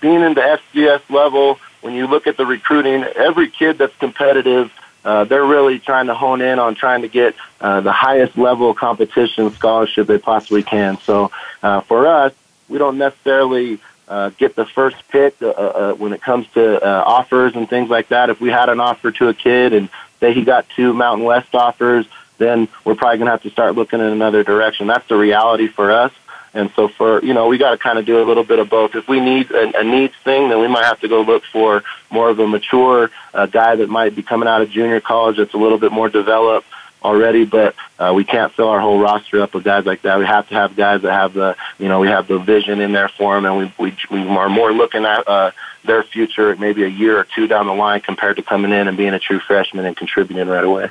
being in the FCS level. When you look at the recruiting, every kid that's competitive uh, they're really trying to hone in on trying to get uh, the highest level competition scholarship they possibly can. So uh, for us, we don't necessarily uh, get the first pick uh, uh, when it comes to uh, offers and things like that. If we had an offer to a kid and say he got two Mountain West offers, then we're probably going to have to start looking in another direction. That's the reality for us. And so for, you know, we got to kind of do a little bit of both. If we need a, a needs thing, then we might have to go look for more of a mature uh, guy that might be coming out of junior college that's a little bit more developed already, but uh, we can't fill our whole roster up with guys like that. We have to have guys that have the, you know, we have the vision in there for them, and we we, we are more looking at uh, their future maybe a year or two down the line compared to coming in and being a true freshman and contributing right away.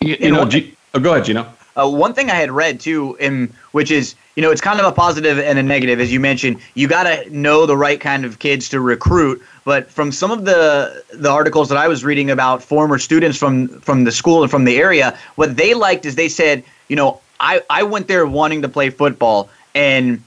You, you know, G- oh, go ahead, Gino. Uh, one thing I had read too, in which is you know it's kind of a positive and a negative, as you mentioned. You got to know the right kind of kids to recruit. But from some of the the articles that I was reading about former students from from the school and from the area, what they liked is they said, you know, I I went there wanting to play football and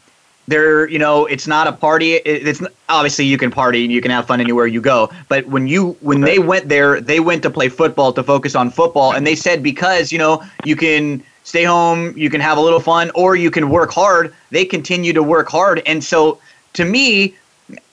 there you know it's not a party it's obviously you can party and you can have fun anywhere you go but when you when they went there they went to play football to focus on football and they said because you know you can stay home, you can have a little fun, or you can work hard. They continue to work hard. And so to me,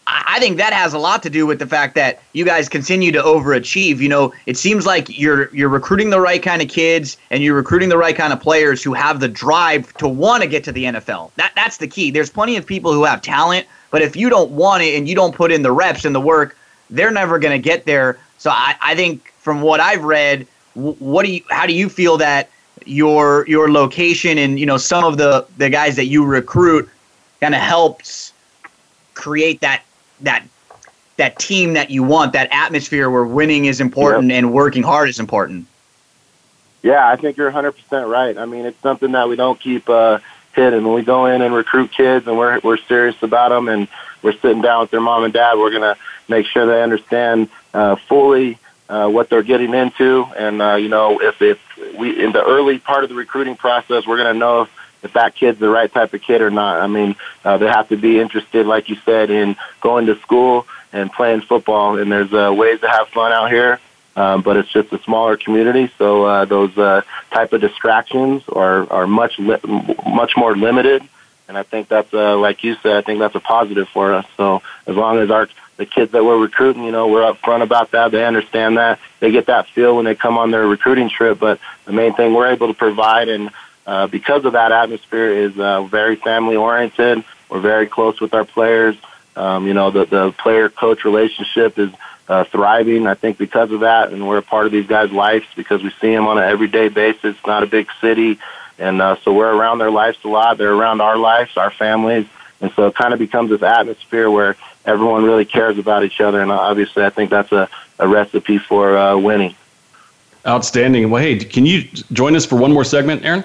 I think that has a lot to do with the fact that you guys continue to overachieve. You know, it seems like you're you're recruiting the right kind of kids and you're recruiting the right kind of players who have the drive to want to get to the NFL. That that's the key. There's plenty of people who have talent, but if you don't want it and you don't put in the reps and the work, they're never going to get there. So I, I think from what I've read, what do you how do you feel that your your location and you know some of the the guys that you recruit kind of helps create that that that team that you want that atmosphere where winning is important yep. and working hard is important. Yeah i think you're 100% right. I mean it's something that we don't keep uh hidden. When we go in and recruit kids and we're we're serious about them and we're sitting down with their mom and dad we're going to make sure they understand uh fully uh, what they're getting into, and uh, you know if if we in the early part of the recruiting process, we're going to know if, if that kid's the right type of kid or not. I mean, uh, they have to be interested, like you said, in going to school and playing football. And there's uh, ways to have fun out here, um, but it's just a smaller community, so uh, those uh, type of distractions are are much li- much more limited. and I think that's uh, like you said, I think that's a positive for us. So as long as our the kids that we're recruiting, you know, we're upfront about that. They understand that. They get that feel when they come on their recruiting trip. But the main thing we're able to provide, and uh, because of that atmosphere, is uh, very family oriented. We're very close with our players. Um, you know, the the player coach relationship is uh, thriving. I think because of that, and we're a part of these guys' lives because we see them on an everyday basis. Not a big city, and uh, so we're around their lives a lot. They're around our lives, our families, and so it kind of becomes this atmosphere where everyone really cares about each other. And obviously, I think that's a, a recipe for uh, winning. Outstanding. Well, hey, can you join us for one more segment, Aaron?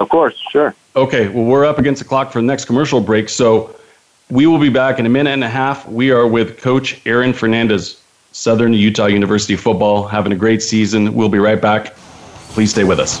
Of course, sure. Okay, well, we're up against the clock for the next commercial break. So we will be back in a minute and a half. We are with Coach Aaron Fernandez, Southern Utah University football, having a great season. We'll be right back. Please stay with us.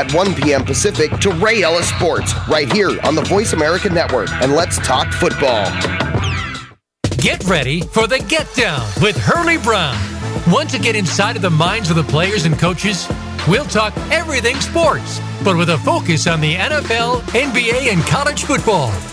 at 1 p.m. Pacific to Ray Ellis Sports right here on the Voice America Network. And let's talk football. Get ready for the Get Down with Hurley Brown. Want to get inside of the minds of the players and coaches? We'll talk everything sports, but with a focus on the NFL, NBA, and college football.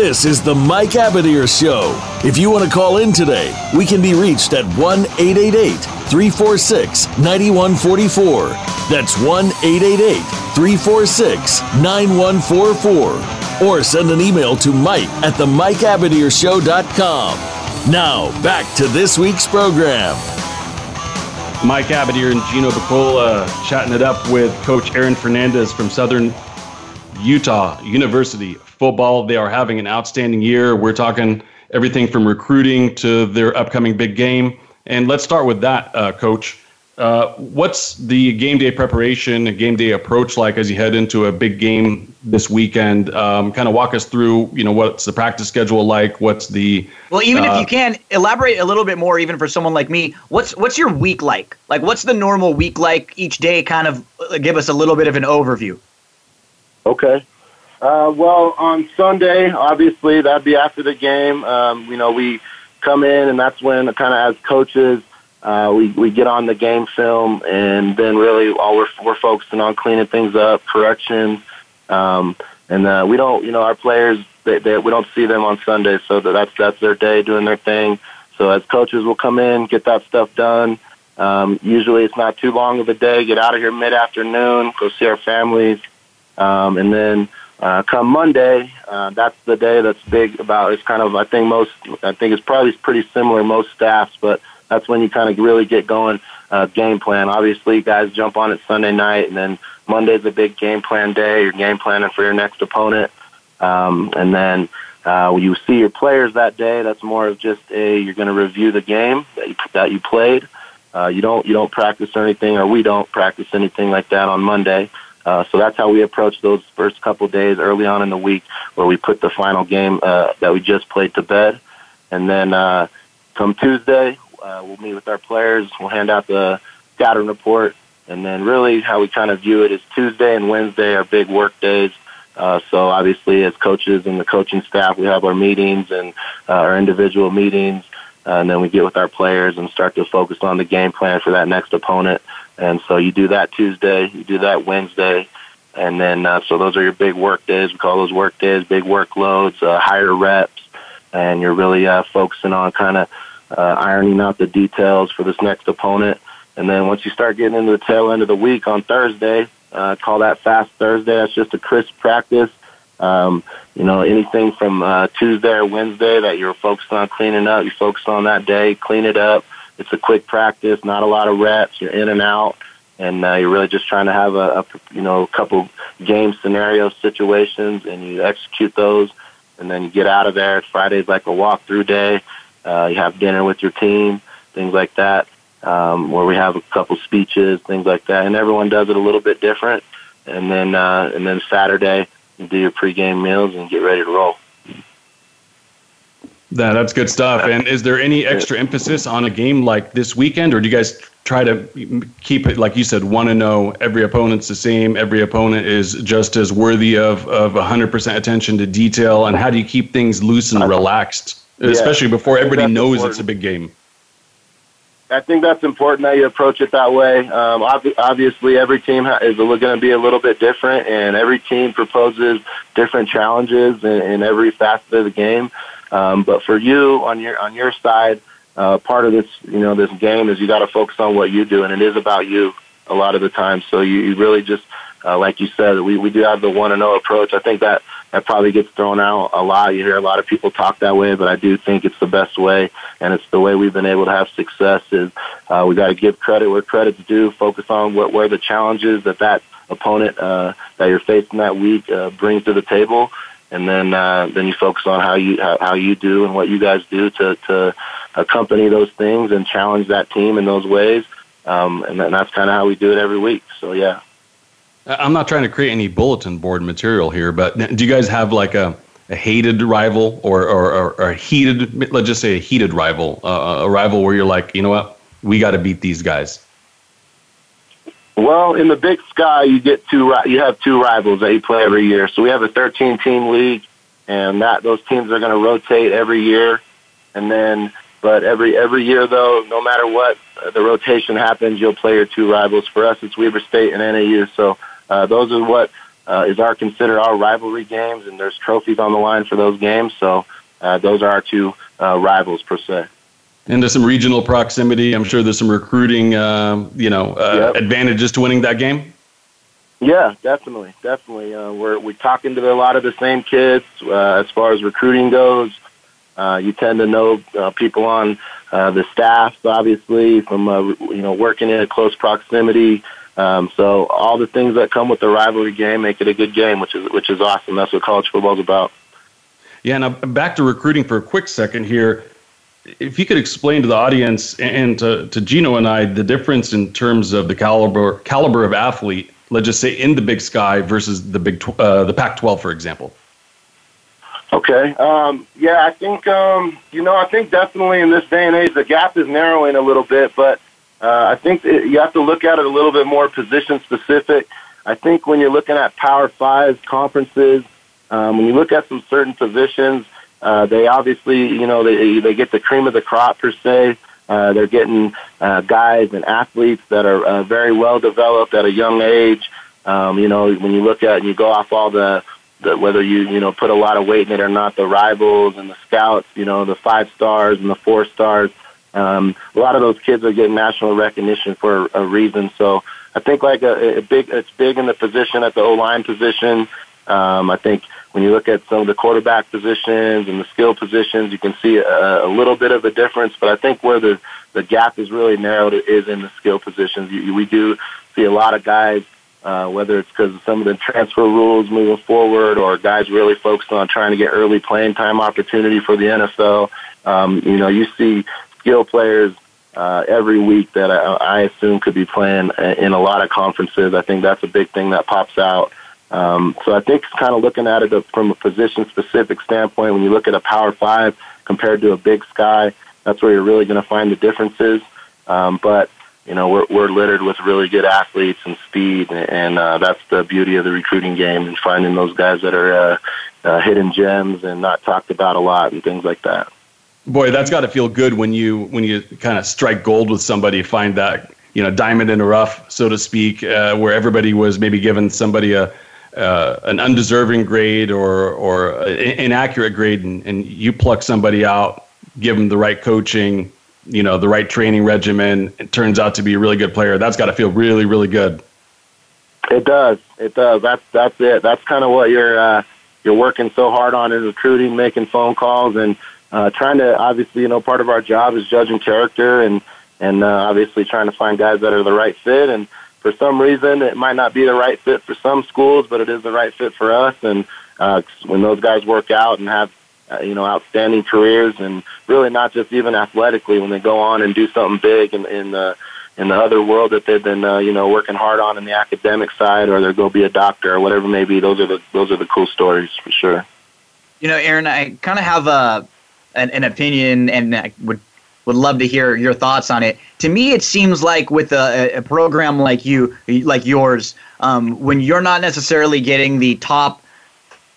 This is the Mike Abadir Show. If you want to call in today, we can be reached at 1 888 346 9144. That's 1 888 346 9144. Or send an email to Mike at the Mike MikeAbadirShow.com. Now, back to this week's program. Mike Abadir and Gino Buccola chatting it up with Coach Aaron Fernandez from Southern Utah University football. They are having an outstanding year. We're talking everything from recruiting to their upcoming big game. And let's start with that, uh, Coach. Uh, what's the game day preparation and game day approach like as you head into a big game this weekend? Um, kind of walk us through, you know, what's the practice schedule like? What's the well, even uh, if you can elaborate a little bit more, even for someone like me, what's what's your week like? Like, what's the normal week like each day? Kind of uh, give us a little bit of an overview. Okay. Uh, well, on Sunday, obviously that'd be after the game. Um, you know, we come in, and that's when, kind of as coaches, uh, we we get on the game film, and then really all we're we're focusing on cleaning things up, corrections, um, and uh, we don't, you know, our players they, they we don't see them on Sunday, so that's that's their day doing their thing. So as coaches, we'll come in, get that stuff done. Um, usually, it's not too long of a day. Get out of here mid afternoon, go see our families, um, and then uh, come Monday, uh, that's the day that's big about. It's kind of I think most I think it's probably pretty similar most staffs, but that's when you kind of really get going. Uh, game plan. Obviously, guys jump on it Sunday night, and then Monday's a big game plan day. You're game planning for your next opponent, um, and then uh, you see your players that day, that's more of just a you're going to review the game that you, that you played. Uh, you don't you don't practice or anything, or we don't practice anything like that on Monday. So that's how we approach those first couple days early on in the week, where we put the final game uh, that we just played to bed, and then uh, come Tuesday, uh, we'll meet with our players. We'll hand out the scouting report, and then really how we kind of view it is Tuesday and Wednesday are big work days. Uh, so obviously, as coaches and the coaching staff, we have our meetings and uh, our individual meetings, uh, and then we get with our players and start to focus on the game plan for that next opponent. And so you do that Tuesday, you do that Wednesday, and then uh, so those are your big work days. We call those work days, big workloads, uh, higher reps, and you're really uh, focusing on kind of uh, ironing out the details for this next opponent. And then once you start getting into the tail end of the week on Thursday, uh, call that fast Thursday. That's just a crisp practice. Um, you know, anything from uh, Tuesday or Wednesday that you're focused on cleaning up, you focus on that day, clean it up. It's a quick practice, not a lot of reps. You're in and out, and uh, you're really just trying to have a, a you know a couple game scenario situations, and you execute those, and then you get out of there. Friday's like a walkthrough day. Uh, you have dinner with your team, things like that, um, where we have a couple speeches, things like that, and everyone does it a little bit different. And then uh, and then Saturday do your pregame meals and get ready to roll. That, that's good stuff. And is there any extra emphasis on a game like this weekend, or do you guys try to keep it like you said, one and know Every opponent's the same. Every opponent is just as worthy of of hundred percent attention to detail. And how do you keep things loose and relaxed, especially before everybody knows important. it's a big game? I think that's important that you approach it that way. Um, ob- obviously, every team is going to be a little bit different, and every team proposes different challenges in, in every facet of the game. Um, but for you on your on your side, uh, part of this you know this game is you got to focus on what you do, and it is about you a lot of the time. So you, you really just uh, like you said, we we do have the one and zero approach. I think that that probably gets thrown out a lot. You hear a lot of people talk that way, but I do think it's the best way, and it's the way we've been able to have success. Is uh, we got to give credit where credit's due, focus on what where the challenges that that opponent uh, that you're facing that week uh, brings to the table, and then uh, then you focus on how you how, how you do and what you guys do to to accompany those things and challenge that team in those ways. Um, and that's kind of how we do it every week. So yeah. I'm not trying to create any bulletin board material here, but do you guys have like a, a hated rival or, or, or, or, a heated, let's just say a heated rival, uh, a rival where you're like, you know what, we got to beat these guys? Well, in the Big Sky, you get two. You have two rivals that you play every year. So we have a 13 team league, and that those teams are going to rotate every year. And then, but every every year though, no matter what the rotation happens, you'll play your two rivals. For us, it's Weber State and NAU. So uh, those are what uh, is our consider our rivalry games, and there's trophies on the line for those games. So uh, those are our two uh, rivals per se. And there's some regional proximity. I'm sure there's some recruiting, uh, you know, uh, yep. advantages to winning that game. Yeah, definitely, definitely. Uh, we're we're talking to a lot of the same kids uh, as far as recruiting goes. Uh, you tend to know uh, people on uh, the staff, obviously, from uh, you know working in a close proximity. Um, so all the things that come with the rivalry game make it a good game, which is which is awesome. That's what college football is about. Yeah, now back to recruiting for a quick second here. If you could explain to the audience and to, to Gino and I the difference in terms of the caliber caliber of athlete, let's just say in the Big Sky versus the Big uh, the Pac-12, for example. Okay. Um, yeah, I think um, you know I think definitely in this day and age the gap is narrowing a little bit, but uh, I think you have to look at it a little bit more position specific. I think when you're looking at Power Five conferences, um, when you look at some certain positions, uh, they obviously, you know, they they get the cream of the crop per se. Uh, they're getting uh, guys and athletes that are uh, very well developed at a young age. Um, you know, when you look at and you go off all the, the whether you you know put a lot of weight in it or not, the rivals and the scouts, you know, the five stars and the four stars. Um, a lot of those kids are getting national recognition for a reason. So I think like a, a big, it's big in the position at the O line position. Um, I think when you look at some of the quarterback positions and the skill positions, you can see a, a little bit of a difference. But I think where the the gap is really narrowed is in the skill positions. You, we do see a lot of guys, uh, whether it's because of some of the transfer rules moving forward, or guys really focused on trying to get early playing time opportunity for the NFL. Um, you know, you see skill players uh, every week that I, I assume could be playing in a lot of conferences. I think that's a big thing that pops out. Um, so I think kind of looking at it from a position specific standpoint, when you look at a Power Five compared to a Big Sky, that's where you're really going to find the differences. Um, but you know we're we're littered with really good athletes and speed, and uh, that's the beauty of the recruiting game and finding those guys that are uh, uh, hidden gems and not talked about a lot and things like that. Boy, that's got to feel good when you when you kind of strike gold with somebody, find that you know diamond in the rough, so to speak, uh, where everybody was maybe giving somebody a uh, an undeserving grade or or inaccurate grade, and, and you pluck somebody out, give them the right coaching, you know, the right training regimen. It turns out to be a really good player. That's got to feel really, really good. It does. It does. That's that's it. That's kind of what you're uh, you're working so hard on in recruiting, making phone calls, and uh, trying to obviously, you know, part of our job is judging character and and uh, obviously trying to find guys that are the right fit. And for some reason, it might not be the right fit for some schools, but it is the right fit for us. And uh, when those guys work out and have uh, you know outstanding careers, and really not just even athletically, when they go on and do something big in, in the in the other world that they've been uh, you know working hard on in the academic side, or they're go be a doctor or whatever it may be. Those are the those are the cool stories for sure. You know, Aaron, I kind of have a an, an opinion, and I would would love to hear your thoughts on it. To me, it seems like with a, a program like you, like yours, um, when you're not necessarily getting the top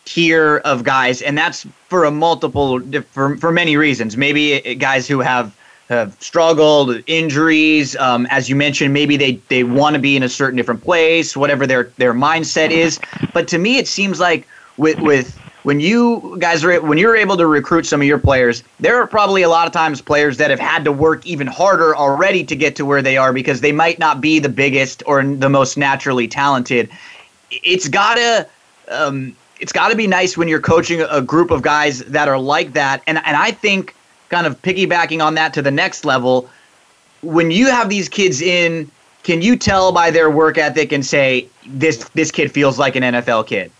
tier of guys, and that's for a multiple for for many reasons. Maybe guys who have have struggled, injuries. Um, as you mentioned, maybe they, they want to be in a certain different place, whatever their their mindset is. But to me, it seems like with with when you guys are when you're able to recruit some of your players, there are probably a lot of times players that have had to work even harder already to get to where they are because they might not be the biggest or the most naturally talented. It's gotta um, it's gotta be nice when you're coaching a group of guys that are like that, and and I think kind of piggybacking on that to the next level, when you have these kids in, can you tell by their work ethic and say this this kid feels like an NFL kid?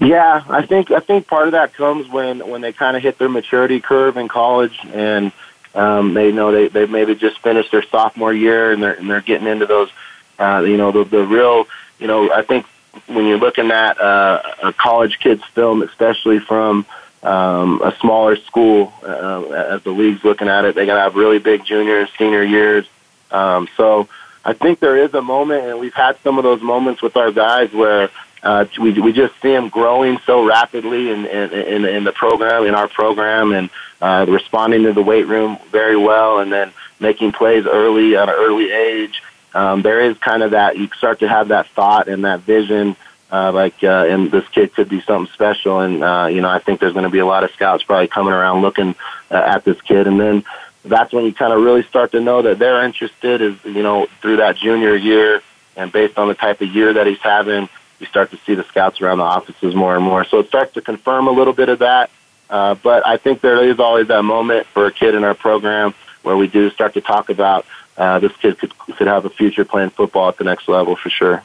Yeah, I think I think part of that comes when when they kind of hit their maturity curve in college and um, they know they they maybe just finished their sophomore year and they're and they're getting into those uh, you know the the real you know I think when you're looking at uh, a college kid's film, especially from um, a smaller school, uh, as the league's looking at it, they got to have really big junior and senior years. Um, so I think there is a moment, and we've had some of those moments with our guys where uh, we we just see them growing so rapidly in in, in, in the program, in our program, and uh, responding to the weight room very well, and then making plays early at an early age. Um, there is kind of that you start to have that thought and that vision uh, like, uh, and this kid could be something special. And, uh, you know, I think there's going to be a lot of scouts probably coming around looking uh, at this kid. And then that's when you kind of really start to know that they're interested is, you know, through that junior year and based on the type of year that he's having, you start to see the scouts around the offices more and more. So it starts to confirm a little bit of that. Uh, but I think there is always that moment for a kid in our program where we do start to talk about uh, this kid could, could have a future playing football at the next level for sure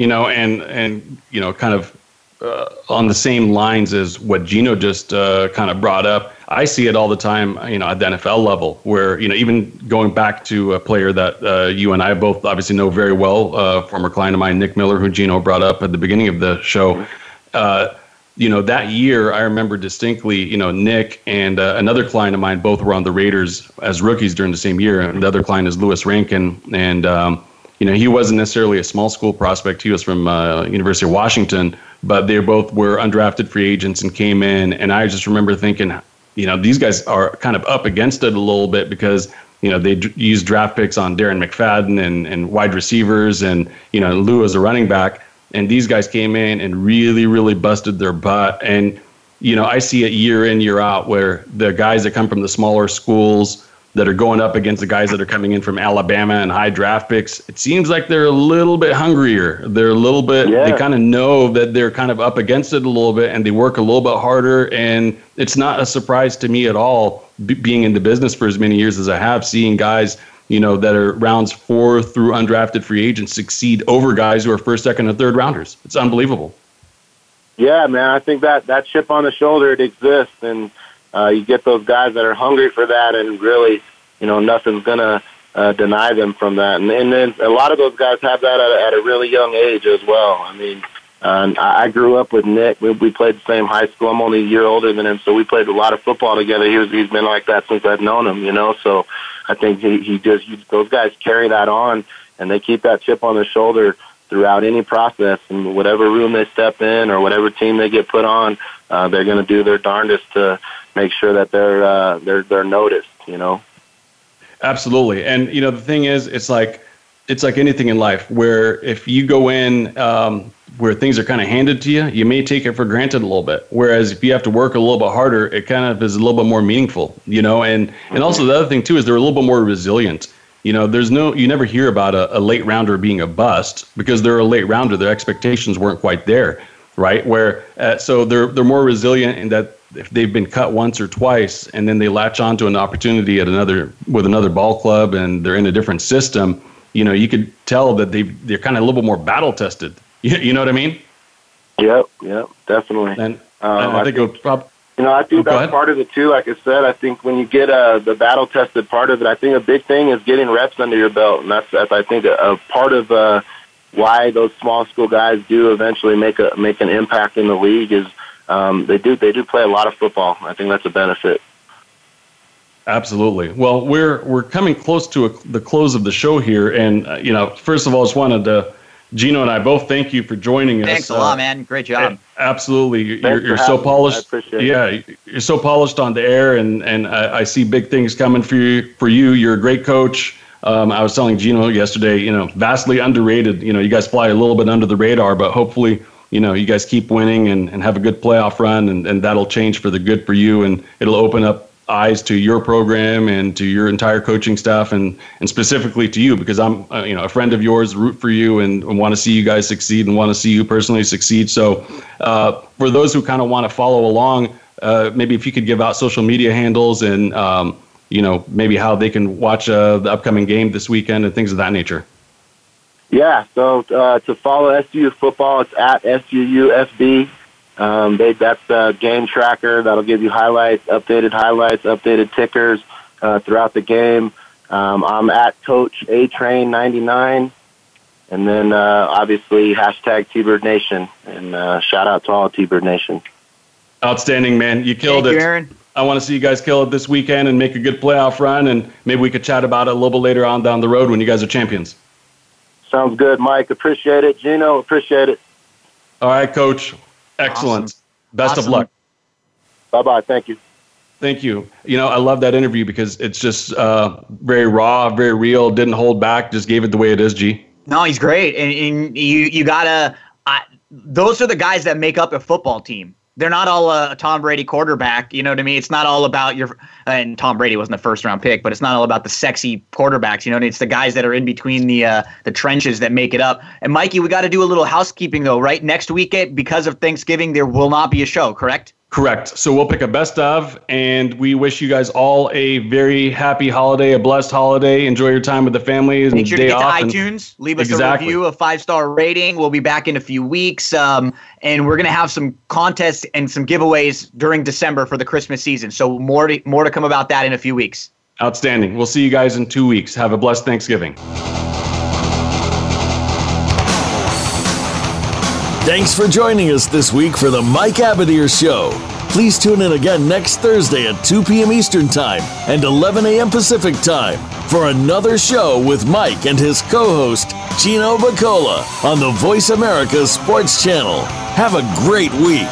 you know, and and you know, kind of uh, on the same lines as what Gino just uh, kind of brought up. I see it all the time, you know, at the NFL level, where you know, even going back to a player that uh, you and I both obviously know very well, uh, former client of mine, Nick Miller, who Gino brought up at the beginning of the show. Uh, you know, that year I remember distinctly. You know, Nick and uh, another client of mine both were on the Raiders as rookies during the same year, and the other client is Louis Rankin, and um, you know, he wasn't necessarily a small school prospect. He was from uh, University of Washington, but they both were undrafted free agents and came in. And I just remember thinking, you know, these guys are kind of up against it a little bit because you know they d- use draft picks on Darren McFadden and and wide receivers and you know Lou as a running back. And these guys came in and really, really busted their butt. And you know, I see it year in, year out where the guys that come from the smaller schools that are going up against the guys that are coming in from Alabama and high draft picks, it seems like they're a little bit hungrier. They're a little bit, yeah. they kind of know that they're kind of up against it a little bit and they work a little bit harder. And it's not a surprise to me at all, b- being in the business for as many years as I have, seeing guys, you know, that are rounds four through undrafted free agents succeed over guys who are first, second, and third rounders. It's unbelievable. Yeah, man. I think that that chip on the shoulder, it exists. And, uh, you get those guys that are hungry for that, and really, you know, nothing's gonna uh, deny them from that. And, and then a lot of those guys have that at a, at a really young age as well. I mean, uh, I grew up with Nick. We, we played the same high school. I'm only a year older than him, so we played a lot of football together. He was, he's been like that since I've known him, you know. So I think he, he just he, those guys carry that on, and they keep that chip on their shoulder throughout any process and whatever room they step in or whatever team they get put on, uh, they're going to do their darndest to make sure that they're uh, they're they're noticed. You know. Absolutely, and you know the thing is, it's like it's like anything in life where if you go in um, where things are kind of handed to you, you may take it for granted a little bit. Whereas if you have to work a little bit harder, it kind of is a little bit more meaningful, you know. And and also the other thing too is they're a little bit more resilient. You know, there's no you never hear about a, a late rounder being a bust because they're a late rounder. Their expectations weren't quite there, right? Where uh, so they're they're more resilient in that if they've been cut once or twice and then they latch onto an opportunity at another with another ball club and they're in a different system, you know, you could tell that they they're kind of a little bit more battle tested. [LAUGHS] You, you know what I mean? Yep, yep, definitely. And Um, I think, it would prob- You know, I think Go that's part of it too. Like I said, I think when you get uh, the battle tested part of it, I think a big thing is getting reps under your belt, and that's that's I think a, a part of uh, why those small school guys do eventually make a make an impact in the league is um, they do they do play a lot of football. I think that's a benefit. Absolutely. Well, we're we're coming close to a, the close of the show here, and uh, you know, first of all, I just wanted to, Gino and I both thank you for joining us. Thanks a Uh, lot, man. Great job. Absolutely, you're, you're so having. I polished. appreciate it. yeah, you're so polished on the air, and and I, I see big things coming for you. For you, you're a great coach. Um, I was telling Gino yesterday, you know, vastly underrated. You know, you guys fly a little bit under the radar, but hopefully, you know, you guys keep winning and, and have a good playoff run, and, and that'll change for the good for you, and it'll open up eyes to your program and to your entire coaching staff, and and specifically to you because I'm, uh, you know, a friend of yours, root for you, and, and want to see you guys succeed, and want to see you personally succeed. So, uh, for those who kind of want to follow along, uh, maybe if you could give out social media handles and um, you know maybe how they can watch uh, the upcoming game this weekend and things of that nature. Yeah, so uh, to follow SU football, it's at SUUFB. Um, they, that's the game tracker that'll give you highlights, updated highlights, updated tickers uh, throughout the game. Um, I'm at Coach A Train 99, and then uh, obviously hashtag T-Bird Nation, and uh, shout out to all T-Bird Nation. Outstanding, man! You killed Thank it. you, Aaron. I want to see you guys kill it this weekend and make a good playoff run, and maybe we could chat about it a little bit later on down the road when you guys are champions. Sounds good, Mike. Appreciate it. Gino, appreciate it. All right, Coach. Excellent. Awesome. Best Awesome. of luck. Bye bye. Thank you. Thank you. You know, I love that interview because it's just uh, very raw, very real. Didn't hold back. Just gave it the way it is. G. No, he's great, and, and you you gotta. I, those are the guys that make up a football team. They're not all a Tom Brady quarterback. You know what I mean? It's not all about your. And Tom Brady wasn't a first round pick, but it's not all about the sexy quarterbacks. You know, it's the guys that are in between the uh, the trenches that make it up. And Mikey, we got to do a little housekeeping though, right? Next week, because of Thanksgiving, there will not be a show. Correct? Correct. So we'll pick a best of, and we wish you guys all a very happy holiday, a blessed holiday. Enjoy your time with the family and Make sure to get to iTunes, leave us Exactly. a review, a five star rating. We'll be back in a few weeks, um, and we're gonna have some contests and some giveaways during December for the Christmas season. So more to more to come about that in a few weeks. Outstanding. We'll see you guys in two weeks. Have a blessed Thanksgiving. Thanks for joining us this week for the Mike Abadir Show. Please tune in again next Thursday at 2 p.m. Eastern Time and 11 a.m. Pacific Time for another show with Mike and his co host, Gino Buccola, on the Voice America Sports Channel. Have a great week.